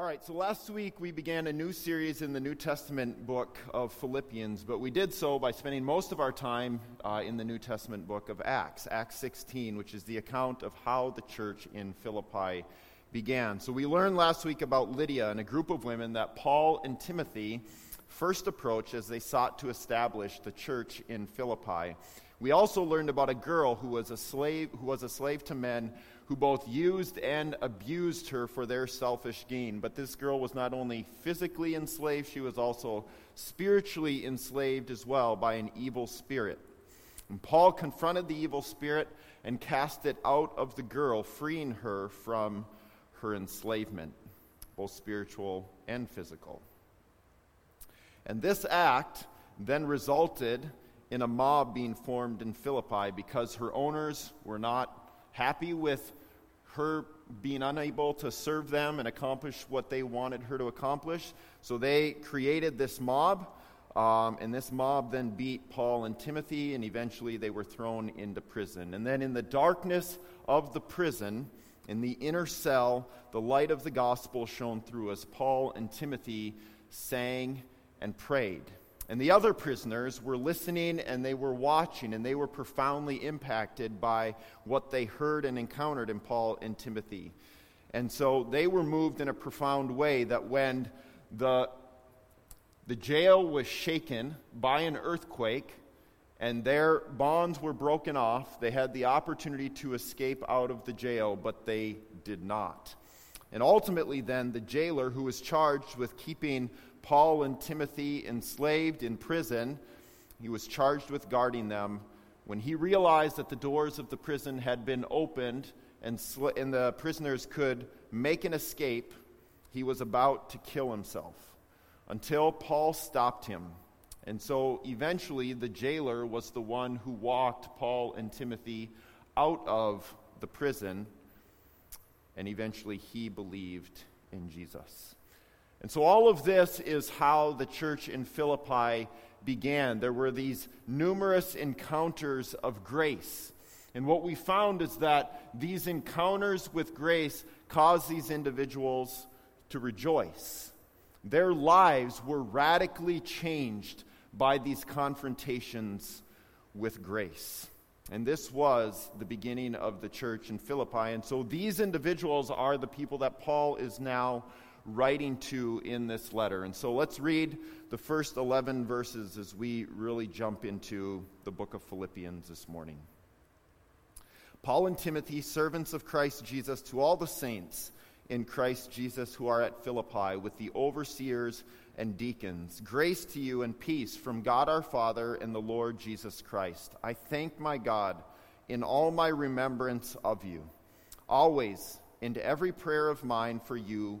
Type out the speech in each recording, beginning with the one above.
All right, so last week we began a new series in the New Testament book of Philippians, but we did so by spending most of our time uh, in the New Testament book of Acts, Acts 16, which is the account of how the church in Philippi began. So we learned last week about Lydia and a group of women that Paul and Timothy first approached as they sought to establish the church in Philippi. We also learned about a girl who was a slave who was a slave to men who both used and abused her for their selfish gain. But this girl was not only physically enslaved, she was also spiritually enslaved as well by an evil spirit. And Paul confronted the evil spirit and cast it out of the girl, freeing her from her enslavement, both spiritual and physical. And this act then resulted in a mob being formed in Philippi because her owners were not happy with her being unable to serve them and accomplish what they wanted her to accomplish. So they created this mob, um, and this mob then beat Paul and Timothy, and eventually they were thrown into prison. And then in the darkness of the prison, in the inner cell, the light of the gospel shone through as Paul and Timothy sang and prayed. And the other prisoners were listening and they were watching and they were profoundly impacted by what they heard and encountered in Paul and Timothy. And so they were moved in a profound way that when the, the jail was shaken by an earthquake and their bonds were broken off, they had the opportunity to escape out of the jail, but they did not. And ultimately, then, the jailer who was charged with keeping Paul and Timothy enslaved in prison. He was charged with guarding them. When he realized that the doors of the prison had been opened and, sl- and the prisoners could make an escape, he was about to kill himself until Paul stopped him. And so eventually, the jailer was the one who walked Paul and Timothy out of the prison, and eventually he believed in Jesus. And so, all of this is how the church in Philippi began. There were these numerous encounters of grace. And what we found is that these encounters with grace caused these individuals to rejoice. Their lives were radically changed by these confrontations with grace. And this was the beginning of the church in Philippi. And so these individuals are the people that Paul is now writing to in this letter. And so let's read the first 11 verses as we really jump into the book of Philippians this morning. Paul and Timothy, servants of Christ Jesus, to all the saints in Christ Jesus who are at Philippi, with the overseers and deacons, grace to you and peace from God our Father and the Lord Jesus Christ. I thank my God in all my remembrance of you, always into every prayer of mine for you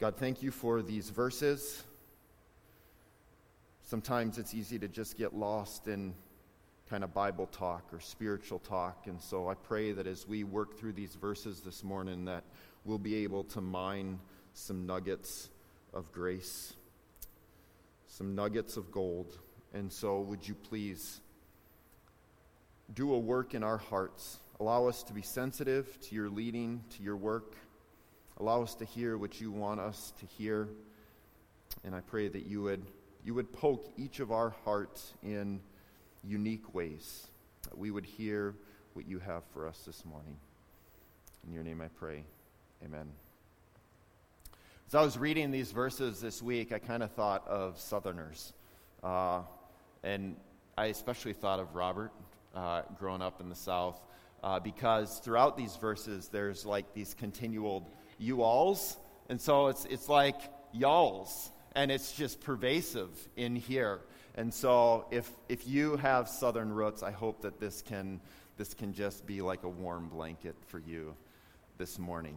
God, thank you for these verses. Sometimes it's easy to just get lost in kind of Bible talk or spiritual talk. And so I pray that as we work through these verses this morning, that we'll be able to mine some nuggets of grace, some nuggets of gold. And so would you please do a work in our hearts? Allow us to be sensitive to your leading, to your work. Allow us to hear what you want us to hear. And I pray that you would, you would poke each of our hearts in unique ways, that we would hear what you have for us this morning. In your name I pray. Amen. As I was reading these verses this week, I kind of thought of Southerners. Uh, and I especially thought of Robert uh, growing up in the South uh, because throughout these verses, there's like these continual you alls. And so it's, it's like y'alls. And it's just pervasive in here. And so if, if you have Southern roots, I hope that this can, this can just be like a warm blanket for you this morning.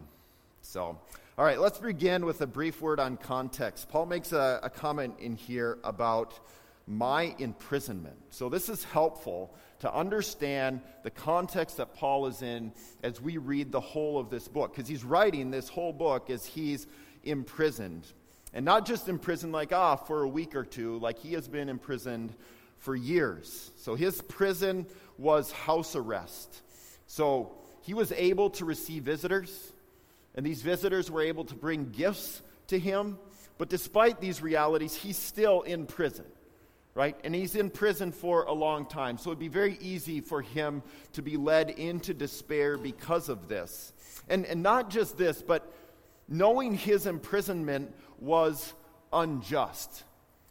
So, all right, let's begin with a brief word on context. Paul makes a, a, comment in here about my imprisonment. So, this is helpful to understand the context that Paul is in as we read the whole of this book, because he's writing this whole book as he's imprisoned. And not just imprisoned like, ah, for a week or two, like he has been imprisoned for years. So, his prison was house arrest. So, he was able to receive visitors and these visitors were able to bring gifts to him. But despite these realities, he's still in prison, right? And he's in prison for a long time. So it'd be very easy for him to be led into despair because of this. And, and not just this, but knowing his imprisonment was unjust.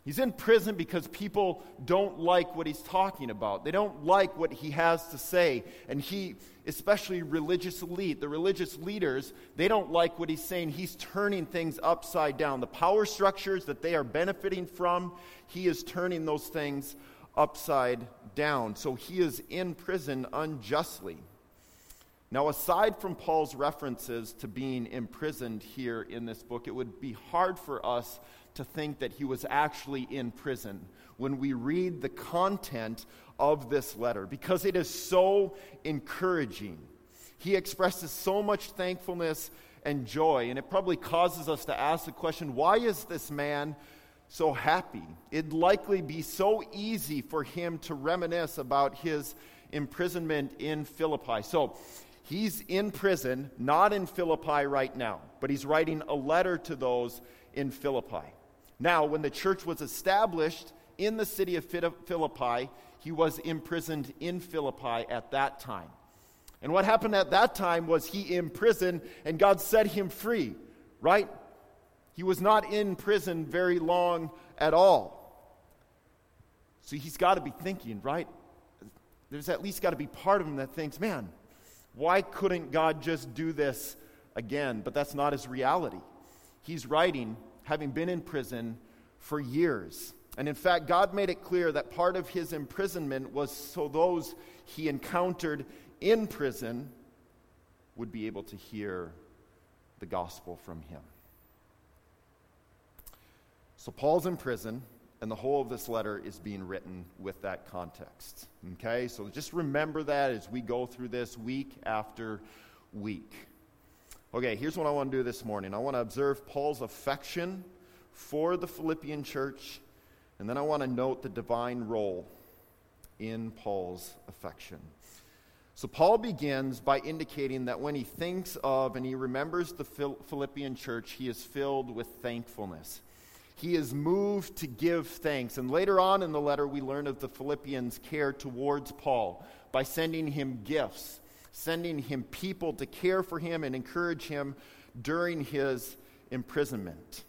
He's in prison because people don't like what he's talking about. They don't like what he has to say. And he, especially religious elite, the religious leaders, they don't like what he's saying. He's turning things upside down. The power structures that they are benefiting from, he is turning those things upside down. So he is in prison unjustly. Now, aside from Paul's references to being imprisoned here in this book, it would be hard for us to think that he was actually in prison when we read the content of this letter because it is so encouraging. He expresses so much thankfulness and joy, and it probably causes us to ask the question why is this man so happy? It'd likely be so easy for him to reminisce about his imprisonment in Philippi. So, He's in prison, not in Philippi right now, but he's writing a letter to those in Philippi. Now, when the church was established in the city of Philippi, he was imprisoned in Philippi at that time. And what happened at that time was he imprisoned and God set him free, right? He was not in prison very long at all. So he's got to be thinking, right? There's at least got to be part of him that thinks, man, why couldn't God just do this again? But that's not his reality. He's writing having been in prison for years. And in fact, God made it clear that part of his imprisonment was so those he encountered in prison would be able to hear the gospel from him. So Paul's in prison, and the whole of this letter is being written with that context. Okay? So just remember that as we go through this week after week. Okay, here's what I want to do this morning I want to observe Paul's affection for the Philippian church, and then I want to note the divine role in Paul's affection. So, Paul begins by indicating that when he thinks of and he remembers the Philippian church, he is filled with thankfulness. He is moved to give thanks. And later on in the letter, we learn of the Philippians' care towards Paul by sending him gifts sending him people to care for him and encourage him during his imprisonment.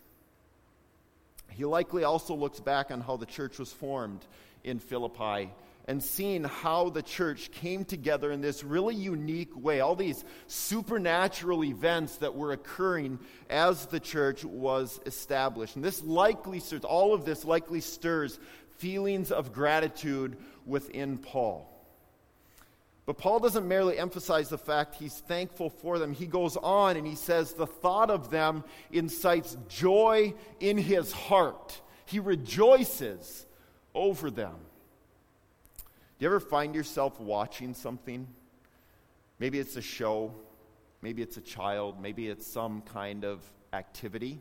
He likely also looks back on how the church was formed in Philippi and seeing how the church came together in this really unique way. All these supernatural events that were occurring as the church was established. And this likely stirs, all of this likely stirs feelings of gratitude within Paul. But Paul doesn't merely emphasize the fact he's thankful for them. He goes on and he says the thought of them incites joy in his heart. He rejoices over them. You ever find yourself watching something? Maybe it's a show, maybe it's a child, maybe it's some kind of activity,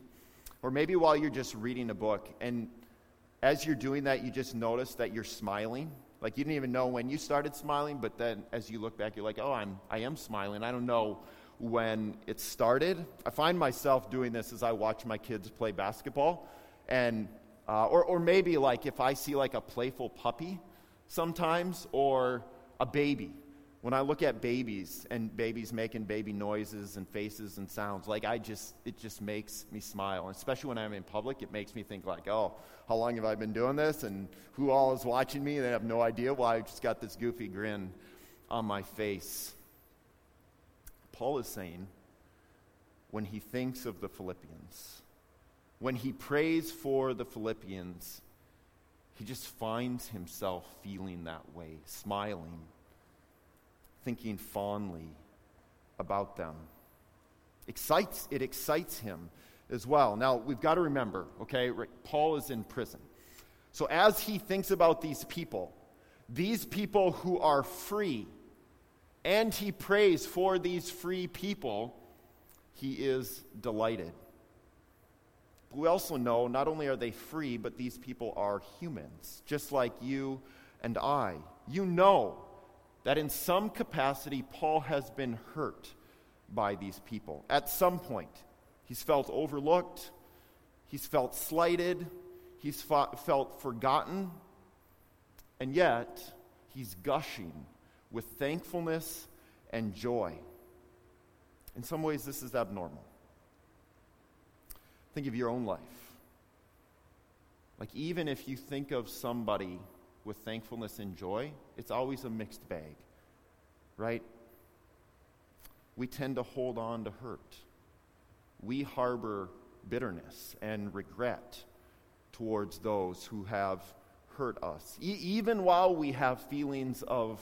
or maybe while you're just reading a book, and as you're doing that, you just notice that you're smiling like you didn't even know when you started smiling, but then as you look back, you're like, oh, I'm, I am smiling. I don't know when it started. I find myself doing this as I watch my kids play basketball. And, uh, or, or maybe like if I see like a playful puppy sometimes or a baby. When I look at babies and babies making baby noises and faces and sounds, like I just, it just makes me smile. And especially when I'm in public, it makes me think like, oh, how long have I been doing this? And who all is watching me? They have no idea why I just got this goofy grin on my face. Paul is saying, when he thinks of the Philippians, when he prays for the Philippians, he just finds himself feeling that way, smiling thinking fondly about them. Excites, it excites him as well. Now, we've got to remember, okay, Paul is in prison. So as he thinks about these people, these people who are free, and he prays for these free people, he is delighted. We also know not only are they free, but these people are humans, just like you and I. You know that in some capacity, Paul has been hurt by these people. At some point, he's felt overlooked, he's felt slighted, he's felt forgotten, and yet he's gushing with thankfulness and joy. In some ways, this is abnormal. Think of your own life. Like, even if you think of somebody with thankfulness and joy, it's always a mixed bag, right? We tend to hold on to hurt. We harbor bitterness and regret towards those who have hurt us. E- even while we have feelings of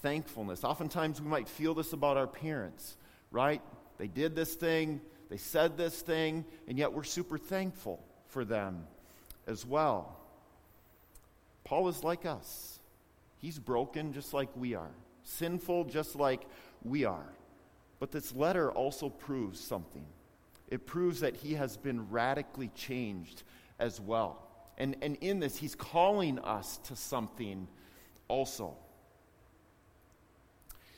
thankfulness, oftentimes we might feel this about our parents, right? They did this thing, they said this thing, and yet we're super thankful for them as well. Paul is like us. He's broken just like we are, sinful just like we are. But this letter also proves something. It proves that he has been radically changed as well. And, and in this, he's calling us to something also.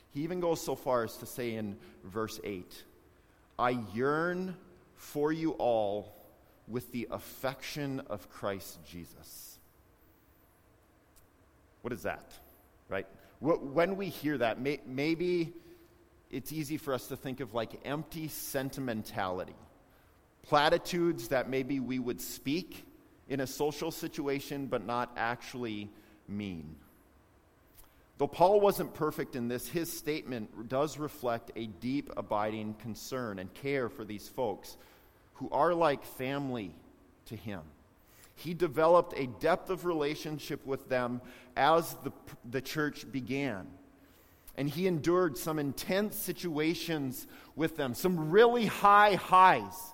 He even goes so far as to say in verse 8, I yearn for you all with the affection of Christ Jesus. What is that? Right? When we hear that, may, maybe it's easy for us to think of like empty sentimentality, platitudes that maybe we would speak in a social situation but not actually mean. Though Paul wasn't perfect in this, his statement does reflect a deep, abiding concern and care for these folks who are like family to him. He developed a depth of relationship with them as the, the church began. And he endured some intense situations with them, some really high highs.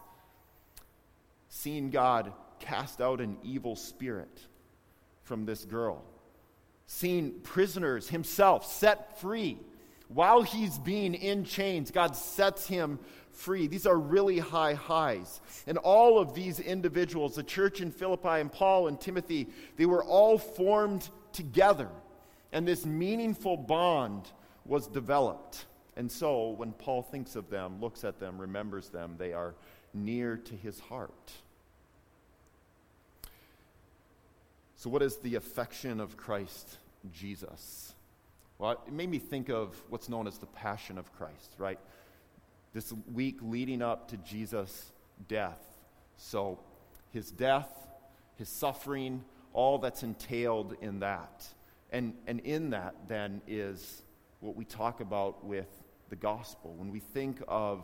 Seeing God cast out an evil spirit from this girl, seeing prisoners himself set free while he's being in chains, God sets him free. These are really high highs. And all of these individuals, the church in Philippi and Paul and Timothy, they were all formed together. And this meaningful bond was developed. And so when Paul thinks of them, looks at them, remembers them, they are near to his heart. So, what is the affection of Christ Jesus? Well, it made me think of what's known as the Passion of Christ, right? this week leading up to Jesus' death. So, his death, his suffering, all that's entailed in that. And, and in that, then, is what we talk about with the gospel. When we think of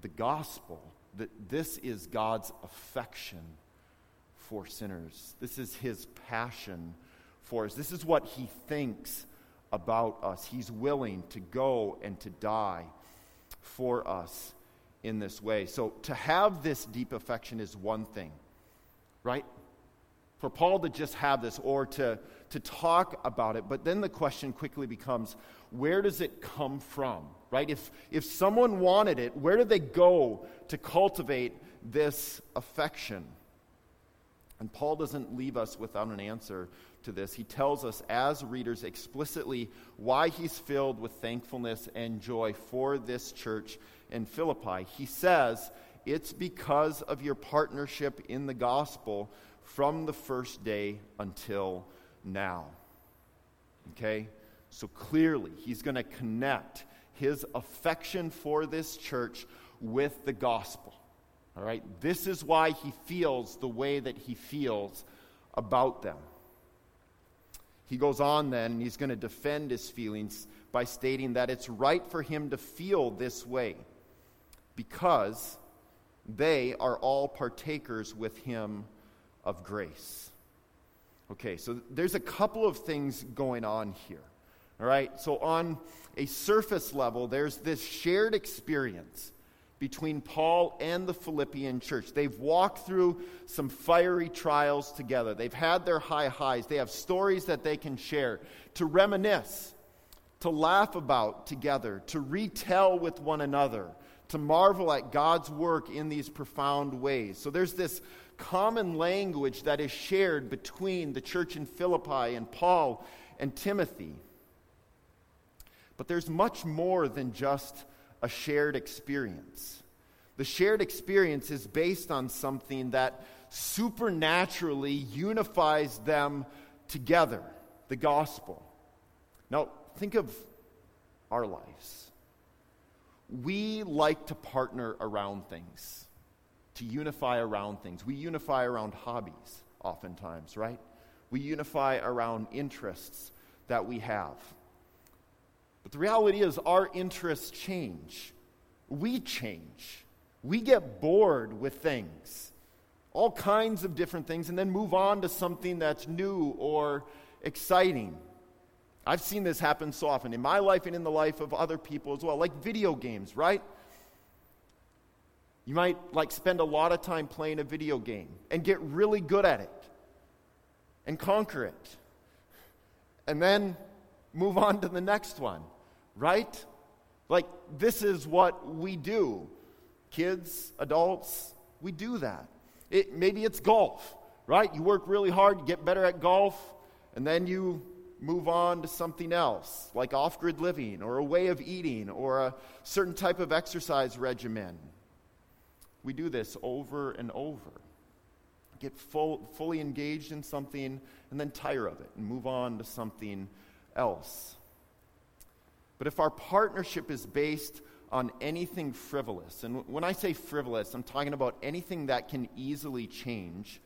the gospel, that this is God's affection for sinners, this is his passion for us, this is what he thinks about us. He's willing to go and to die for us in this way. So to have this deep affection is one thing, right? For Paul to just have this or to, to talk about it, but then the question quickly becomes where does it come from, right? If, if someone wanted it, where do they go to cultivate this affection? And Paul doesn't leave us without an answer to this. He tells us as readers explicitly why he's filled with thankfulness and joy for this church in Philippi. He says, It's because of your partnership in the gospel from the first day until now. Okay? So clearly, he's going to connect his affection for this church with the gospel. All right? This is why he feels the way that he feels about them. He goes on then, and he's going to defend his feelings by stating that it's right for him to feel this way because they are all partakers with him of grace. Okay, so there's a couple of things going on here. All right, so on a surface level, there's this shared experience between Paul and the Philippian church. They've walked through some fiery trials together. They've had their high highs. They have stories that they can share, to reminisce, to laugh about together, to retell with one another, to marvel at God's work in these profound ways. So there's this common language that is shared between the church in Philippi and Paul and Timothy. But there's much more than just a shared experience. The shared experience is based on something that supernaturally unifies them together the gospel. Now, think of our lives. We like to partner around things, to unify around things. We unify around hobbies, oftentimes, right? We unify around interests that we have. But the reality is, our interests change. We change. We get bored with things, all kinds of different things, and then move on to something that's new or exciting. I've seen this happen so often in my life and in the life of other people as well, like video games, right? You might like spend a lot of time playing a video game and get really good at it and conquer it. And then move on to the next one right? Like, this is what we do. Kids, adults, we do that. It, maybe it's golf, right? You work really hard, you get better at golf, and then you move on to something else, like off grid living, or a way of eating, or a certain type of exercise regimen. We do this over and over. Get full, fully engaged in something and then tire of it and move on to something else. But if our partnership is based on anything frivolous, and when I say frivolous, I'm talking about anything that can easily change,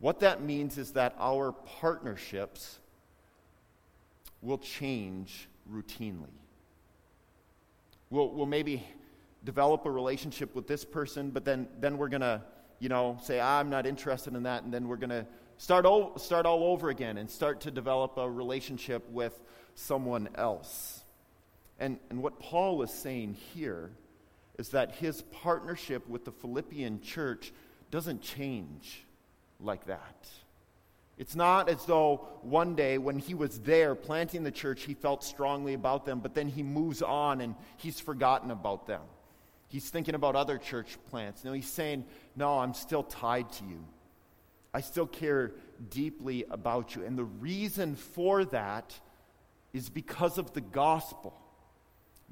what that means is that our partnerships will change routinely. We'll, we'll maybe develop a relationship with this person, but then, then we're going to, you know, say, ah, I'm not interested in that, and then we're going to start, o- start all over again and start to develop a relationship with someone else. And, and what Paul is saying here is that his partnership with the Philippian church doesn't change like that. It's not as though one day when he was there planting the church, he felt strongly about them, but then he moves on and he's forgotten about them. He's thinking about other church plants. No, he's saying, No, I'm still tied to you. I still care deeply about you. And the reason for that is because of the gospel.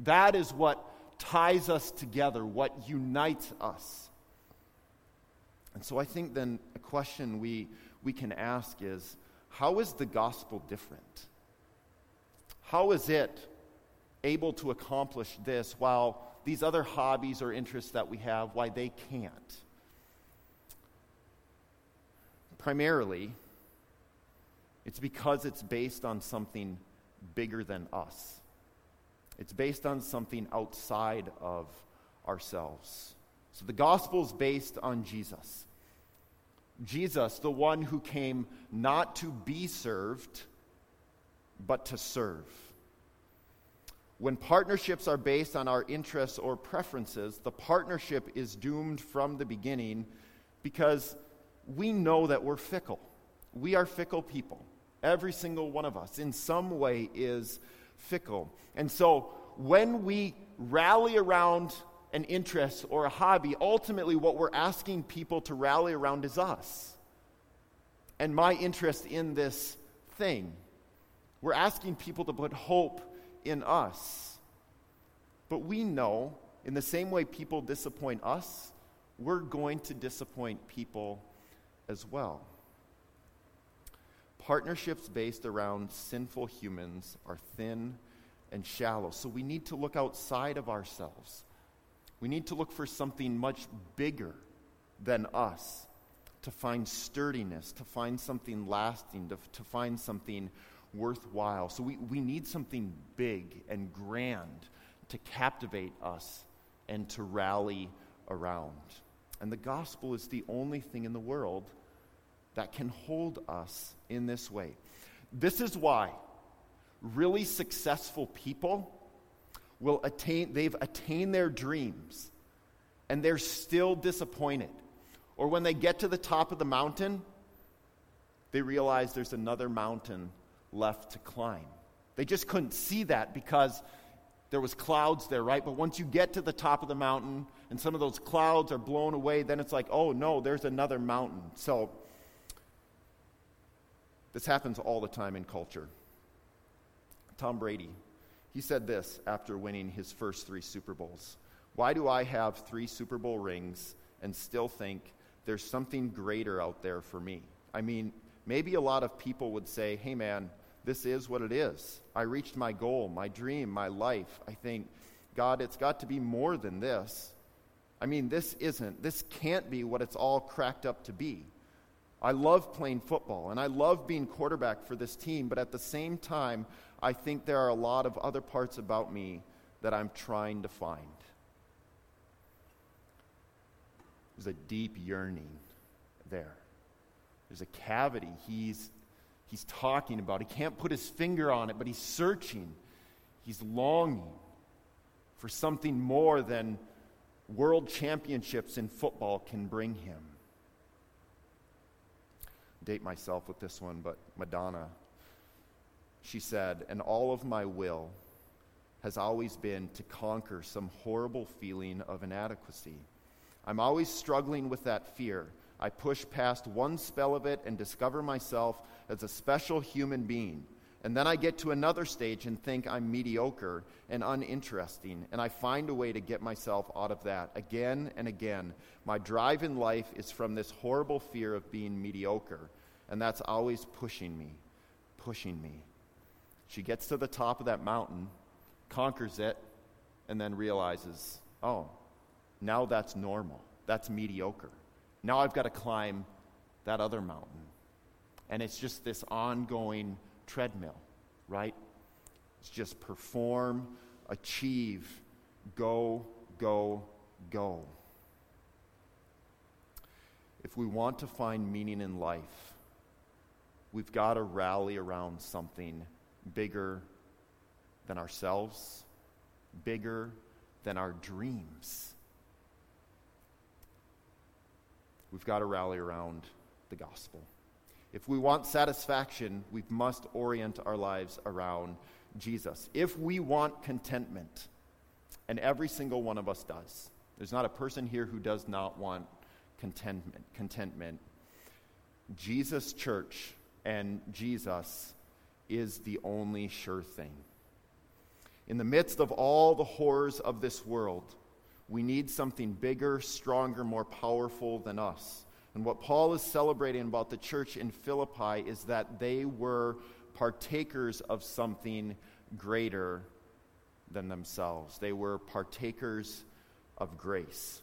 That is what ties us together, what unites us. And so I think then a question we, we can ask is how is the gospel different? How is it able to accomplish this while these other hobbies or interests that we have, why they can't? Primarily, it's because it's based on something bigger than us. It's based on something outside of ourselves. So the gospel is based on Jesus. Jesus, the one who came not to be served, but to serve. When partnerships are based on our interests or preferences, the partnership is doomed from the beginning because we know that we're fickle. We are fickle people. Every single one of us, in some way, is fickle. And so when we rally around an interest or a hobby, ultimately what we're asking people to rally around is us and my interest in this thing. We're asking people to put hope in us. But we know, in the same way people disappoint us, we're going to disappoint people as well. Partnerships based around sinful humans are thin and shallow. So we need to look outside of ourselves. We need to look for something much bigger than us to find sturdiness, to find something lasting, to, to find something worthwhile. So we, we need something big and grand to captivate us and to rally around. And the gospel is the only thing in the world that can hold us in this way. This is why really successful people will attain they've attained their dreams and they're still disappointed. Or when they get to the top of the mountain, they realize there's another mountain left to climb. They just couldn't see that because there was clouds there, right? But once you get to the top of the mountain and some of those clouds are blown away, then it's like, oh no, there's another mountain. So this happens all the time in culture. Tom Brady, he said this after winning his first three Super Bowls Why do I have three Super Bowl rings and still think there's something greater out there for me? I mean, maybe a lot of people would say, hey man, this is what it is. I reached my goal, my dream, my life. I think, God, it's got to be more than this. I mean, this isn't, this can't be what it's all cracked up to be. I love playing football and I love being quarterback for this team, but at the same time, I think there are a lot of other parts about me that I'm trying to find. There's a deep yearning there. There's a cavity he's, he's talking about. He can't put his finger on it, but he's searching. He's longing for something more than world championships in football can bring him date myself with this one, but Madonna, she said, and all of my will has always been to conquer some horrible feeling of inadequacy. I'm always struggling with that fear. I push past one spell of it and discover myself as a special human being. And then I get to another stage and think I'm mediocre and uninteresting, and I find a way to get myself out of that again and again. My drive in life is from this horrible fear of being mediocre, and that's always pushing me, pushing me. She gets to the top of that mountain, conquers it, and then realizes, oh, now that's normal. That's mediocre. Now I've got to climb that other mountain. And it's just this ongoing treadmill, right? It's just perform, achieve, go, go, go. If we want to find meaning in life, we've got to rally around something bigger than ourselves, bigger than our dreams. We've got to rally around the gospel. If we want satisfaction, we must orient our lives around Jesus. If we want contentment, and every single one of us does, there's not a person here who does not want contentment. Contentment. Jesus Church and Jesus is the only sure thing. In the midst of all the horrors of this world, we need something bigger, stronger, more powerful than us. And what Paul is celebrating about the church in Philippi is that they were partakers of something greater than themselves. They were partakers of grace.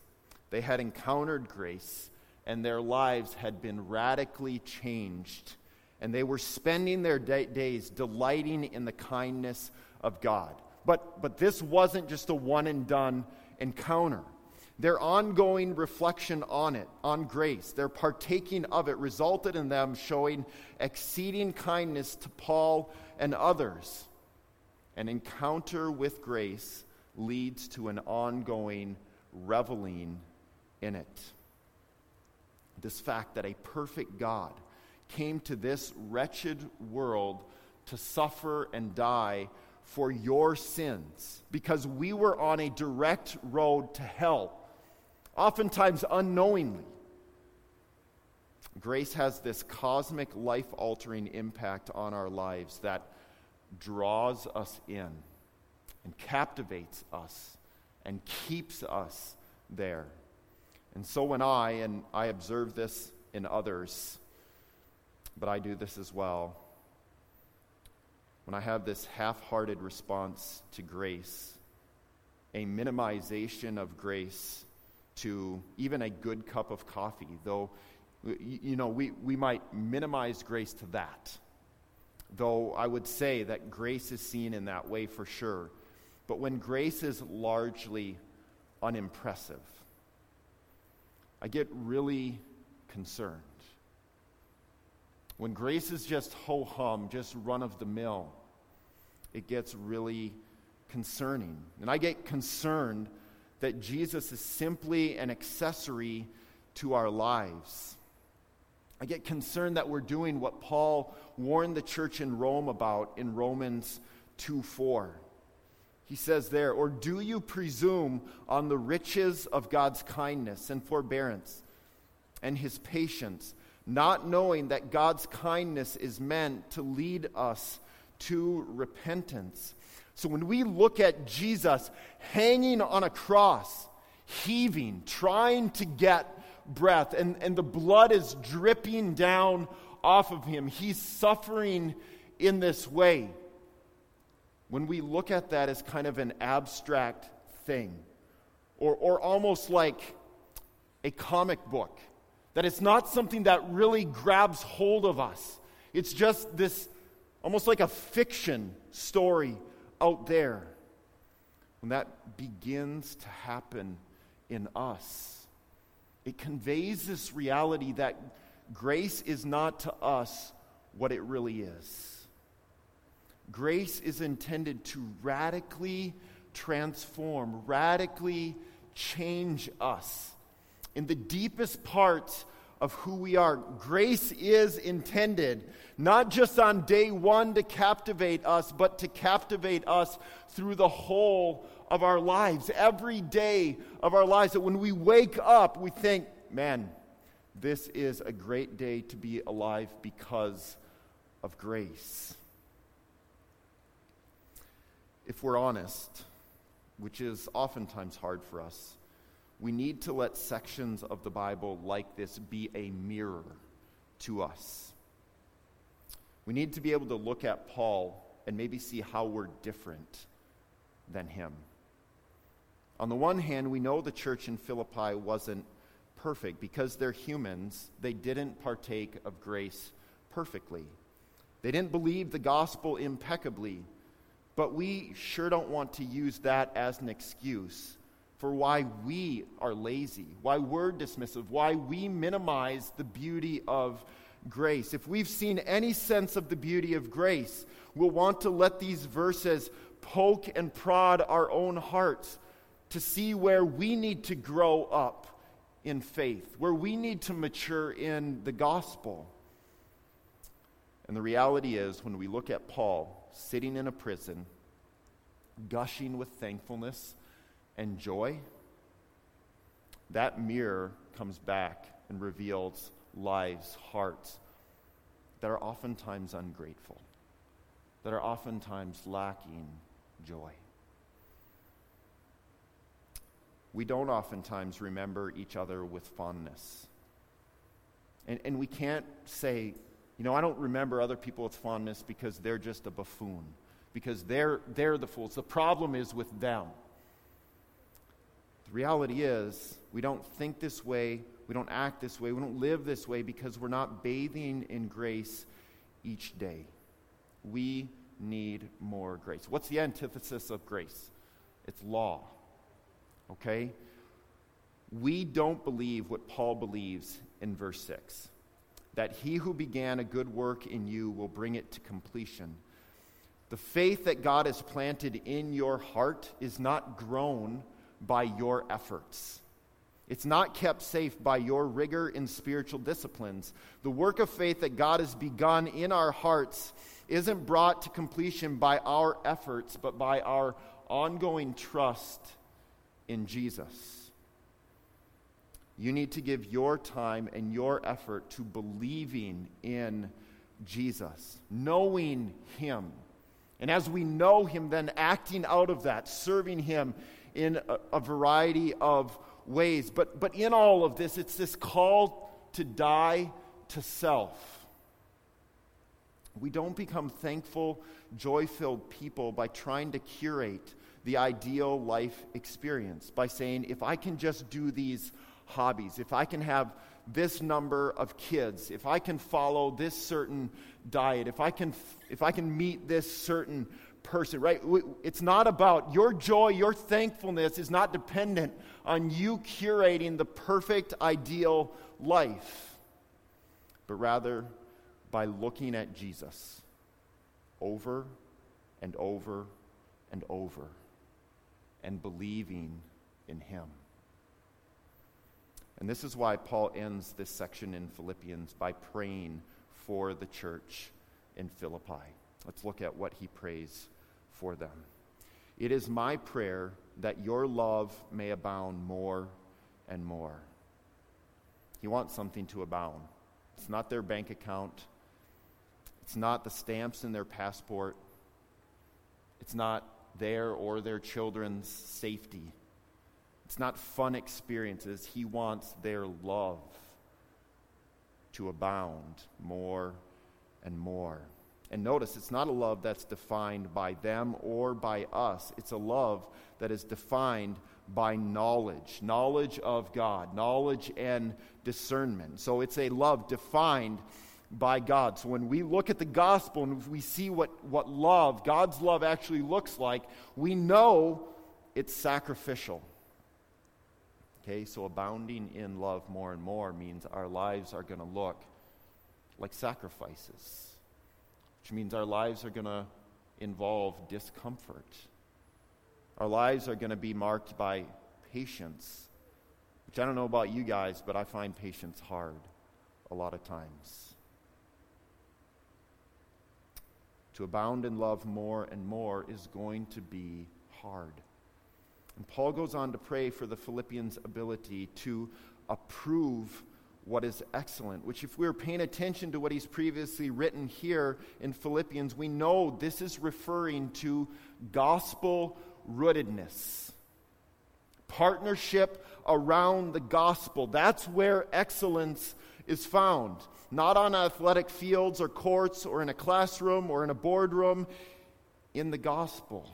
They had encountered grace, and their lives had been radically changed. And they were spending their day- days delighting in the kindness of God. But, but this wasn't just a one and done encounter. Their ongoing reflection on it, on grace, their partaking of it, resulted in them showing exceeding kindness to Paul and others. An encounter with grace leads to an ongoing reveling in it. This fact that a perfect God came to this wretched world to suffer and die for your sins because we were on a direct road to hell oftentimes unknowingly. Grace has this cosmic, life altering impact on our lives that draws us in and captivates us and keeps us there. And so, when I, and I observe this in others, but I do this as well. When I have this half hearted response to grace, a minimization of grace to even a good cup of coffee, though, you know, we, we might minimize grace to that. Though I would say that grace is seen in that way for sure. But when grace is largely unimpressive, I get really concerned. When grace is just ho hum, just run of the mill, it gets really concerning. And I get concerned that Jesus is simply an accessory to our lives. I get concerned that we're doing what Paul warned the church in Rome about in Romans 2 4. He says there, Or do you presume on the riches of God's kindness and forbearance and his patience, not knowing that God's kindness is meant to lead us to repentance? So when we look at Jesus hanging on a cross, heaving, trying to get breath, and, and the blood is dripping down off of him, he's suffering in this way. When we look at that as kind of an abstract thing, or, or almost like a comic book, that it's not something that really grabs hold of us. It's just this almost like a fiction story out there. When that begins to happen in us, it conveys this reality that grace is not to us what it really is. Grace is intended to radically transform, radically change us in the deepest parts of who we are. Grace is intended not just on day one to captivate us, but to captivate us through the whole of our lives, every day of our lives. That when we wake up, we think, man, this is a great day to be alive because of grace. If we're honest, which is oftentimes hard for us, we need to let sections of the Bible like this be a mirror to us. We need to be able to look at Paul and maybe see how we're different than him. On the one hand, we know the church in Philippi wasn't perfect because they're humans, they didn't partake of grace perfectly. They didn't believe the gospel impeccably, but we sure don't want to use that as an excuse for why we are lazy, why we're dismissive, why we minimize the beauty of grace. If we've seen any sense of the beauty of grace, we'll want to let these verses poke and prod our own hearts to see where we need to grow up in faith, where we need to mature in the gospel. And the reality is, when we look at Paul sitting in a prison, gushing with thankfulness and joy, that mirror comes back and reveals lives, hearts that are oftentimes ungrateful, that are oftentimes lacking joy. We don't oftentimes remember each other with fondness. And, and we can't say, you know, I don't remember other people with fondness because they're just a buffoon, because they're, they're the fools. The problem is with them. The reality is, we don't think this way, we don't act this way, we don't live this way because we're not bathing in grace each day. We need more grace. What's the antithesis of grace? It's law. Okay? We don't believe what Paul believes in verse 6 that he who began a good work in you will bring it to completion. The faith that God has planted in your heart is not grown by your efforts. It's not kept safe by your rigor in spiritual disciplines. The work of faith that God has begun in our hearts isn't brought to completion by our efforts, but by our ongoing trust in Jesus. You need to give your time and your effort to believing in Jesus, knowing Him. And as we know Him, then acting out of that, serving Him in a, a variety of ways. But, but in all of this, it's this call to die to self. We don't become thankful, joy filled people by trying to curate the ideal life experience, by saying, if I can just do these hobbies, if I can have this number of kids, if I can follow this certain diet, if I can, if I can meet this certain person, right? It's not about your joy, your thankfulness is not dependent on you curating the perfect, ideal life, but rather by looking at Jesus over and over and over and believing in Him. And this is why Paul ends this section in Philippians by praying for the church in Philippi. Let's look at what he prays for them. It is my prayer that your love may abound more and more. He wants something to abound. It's not their bank account, it's not the stamps in their passport, it's not their or their children's safety. It's not fun experiences. He wants their love to abound more and more. And notice, it's not a love that's defined by them or by us. It's a love that is defined by knowledge, knowledge of God, knowledge and discernment. So it's a love defined by God. So when we look at the gospel and we see what, what love, God's love actually looks like, we know it's sacrificial. Okay, so abounding in love more and more means our lives are going to look like sacrifices, which means our lives are going to involve discomfort. Our lives are going to be marked by patience, which I don't know about you guys, but I find patience hard a lot of times. To abound in love more and more is going to be hard. And Paul goes on to pray for the Philippians' ability to approve what is excellent, which, if we are paying attention to what he's previously written here in Philippians, we know this is referring to gospel rootedness, partnership around the gospel. That's where excellence is found. Not on athletic fields or courts or in a classroom or in a boardroom, in the gospel.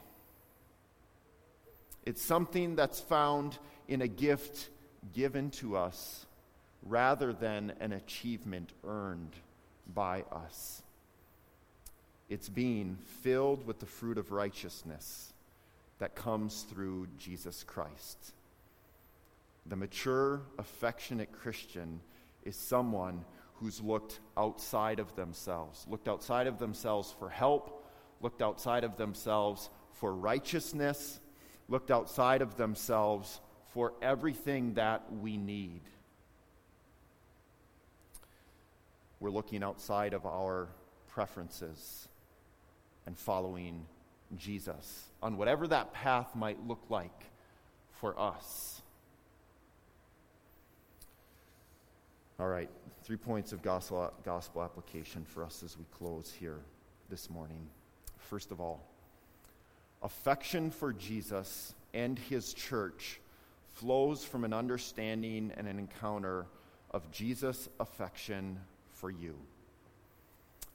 It's something that's found in a gift given to us rather than an achievement earned by us. It's being filled with the fruit of righteousness that comes through Jesus Christ. The mature, affectionate Christian is someone who's looked outside of themselves, looked outside of themselves for help, looked outside of themselves for righteousness, looked outside of themselves for everything that we need. We're looking outside of our preferences and following Jesus on whatever that path might look like for us. All right, three points of gospel, gospel application for us as we close here this morning. First of all, affection for Jesus and his church flows from an understanding and an encounter of Jesus' affection for you.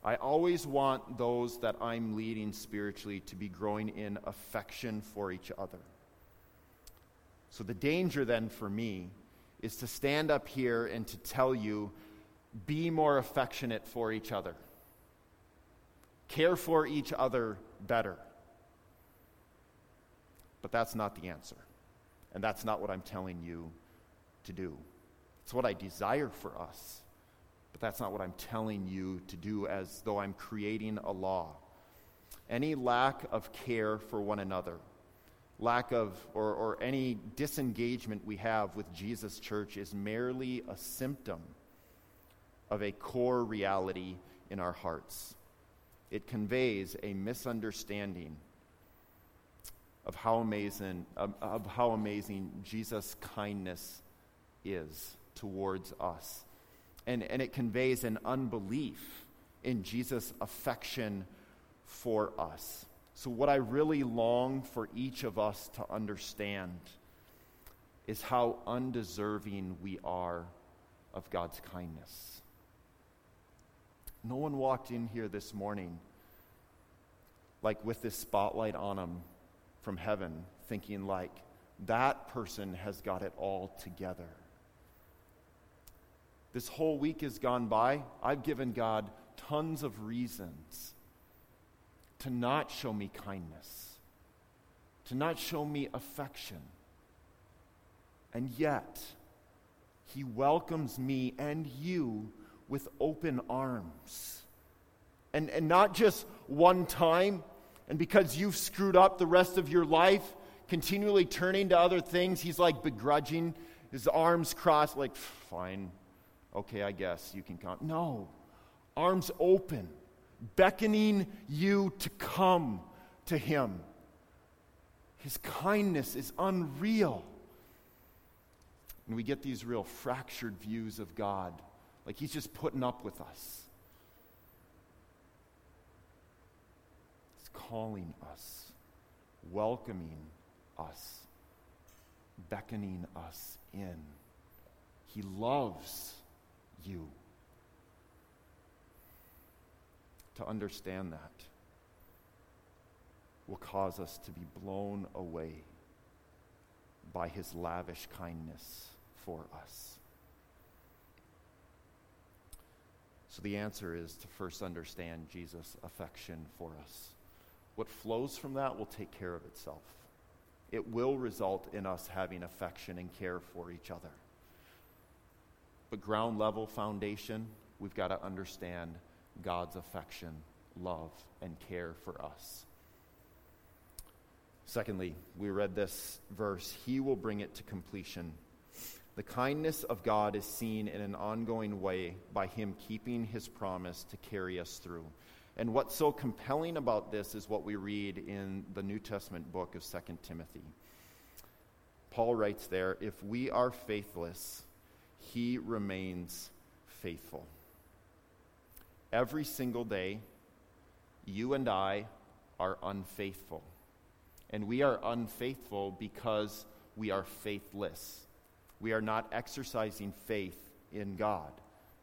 I always want those that I'm leading spiritually to be growing in affection for each other. So, the danger then for me is to stand up here and to tell you be more affectionate for each other, care for each other better. But that's not the answer. And that's not what I'm telling you to do. It's what I desire for us. But that's not what I'm telling you to do as though I'm creating a law. Any lack of care for one another, lack of, or, or any disengagement we have with Jesus' church is merely a symptom of a core reality in our hearts. It conveys a misunderstanding of how amazing, of, of how amazing Jesus' kindness is towards us. And, and it conveys an unbelief in Jesus' affection for us. So, what I really long for each of us to understand is how undeserving we are of God's kindness. No one walked in here this morning like with this spotlight on them from heaven, thinking like, that person has got it all together. This whole week has gone by. I've given God tons of reasons to not show me kindness, to not show me affection. And yet, He welcomes me and you with open arms. And, and not just one time, and because you've screwed up the rest of your life, continually turning to other things, He's like begrudging, his arms crossed, like, fine, okay, I guess you can come. No, arms open, beckoning you to come to Him. His kindness is unreal. And we get these real fractured views of God, like He's just putting up with us. He's calling us, welcoming us, beckoning us in. He loves you. To understand that will cause us to be blown away by his lavish kindness for us. So the answer is to first understand Jesus' affection for us. What flows from that will take care of itself. It will result in us having affection and care for each other. But ground level foundation, we've got to understand God's affection, love, and care for us. Secondly, we read this verse He will bring it to completion. The kindness of God is seen in an ongoing way by Him keeping His promise to carry us through. And what's so compelling about this is what we read in the New Testament book of 2 Timothy. Paul writes there if we are faithless, he remains faithful. Every single day, you and I are unfaithful. And we are unfaithful because we are faithless. We are not exercising faith in God.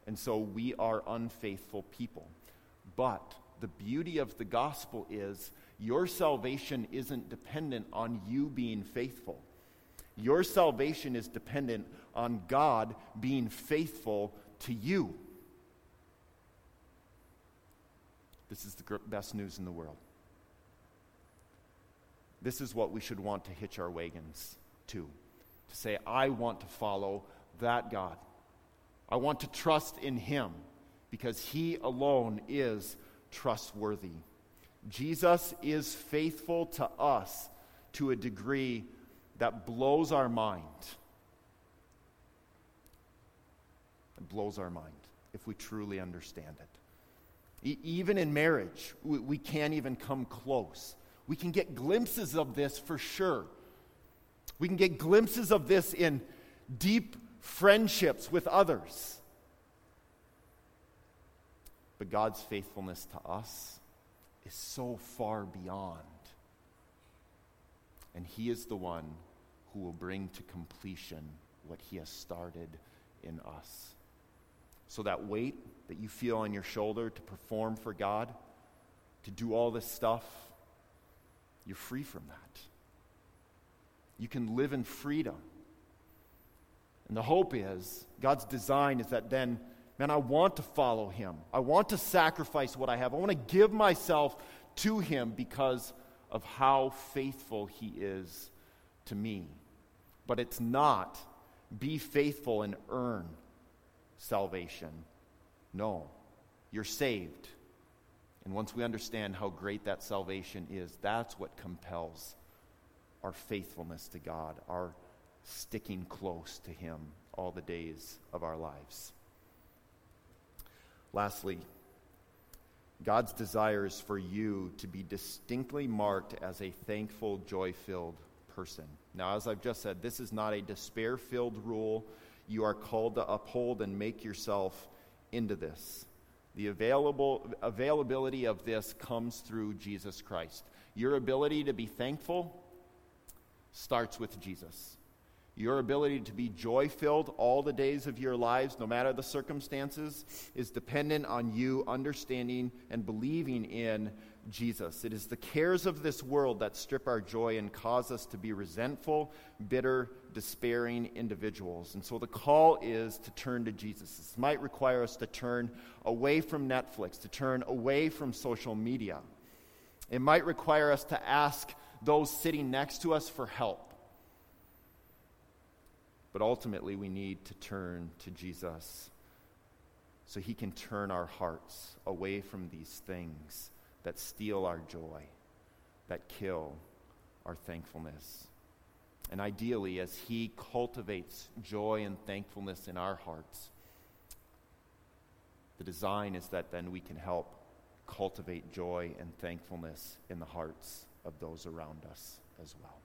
And so we are unfaithful people. But the beauty of the gospel is your salvation isn't dependent on you being faithful. Your salvation is dependent on God being faithful to you. This is the best news in the world. This is what we should want to hitch our wagons to. To say, I want to follow that God. I want to trust in Him because He alone is trustworthy. Jesus is faithful to us to a degree that blows our mind. It blows our mind if we truly understand it. E- even in marriage, we, we can't even come close. We can get glimpses of this for sure. We can get glimpses of this in deep friendships with others. But God's faithfulness to us is so far beyond. And He is the one who will bring to completion what He has started in us. So, that weight that you feel on your shoulder to perform for God, to do all this stuff, you're free from that. You can live in freedom. And the hope is, God's design is that then, man, I want to follow Him. I want to sacrifice what I have. I want to give myself to Him because of how faithful He is to me. But it's not be faithful and earn salvation. No, you're saved. And once we understand how great that salvation is, that's what compels our faithfulness to God, our sticking close to Him all the days of our lives. Lastly, God's desire is for you to be distinctly marked as a thankful, joy filled person. Now, as I've just said, this is not a despair filled rule. You are called to uphold and make yourself into this. The available, availability of this comes through Jesus Christ. Your ability to be thankful starts with Jesus. Your ability to be joy filled all the days of your lives, no matter the circumstances, is dependent on you understanding and believing in Jesus. It is the cares of this world that strip our joy and cause us to be resentful, bitter, despairing individuals. And so the call is to turn to Jesus. This might require us to turn away from Netflix, to turn away from social media. It might require us to ask those sitting next to us for help. But ultimately, we need to turn to Jesus so he can turn our hearts away from these things that steal our joy, that kill our thankfulness. And ideally, as he cultivates joy and thankfulness in our hearts, the design is that then we can help cultivate joy and thankfulness in the hearts of those around us as well.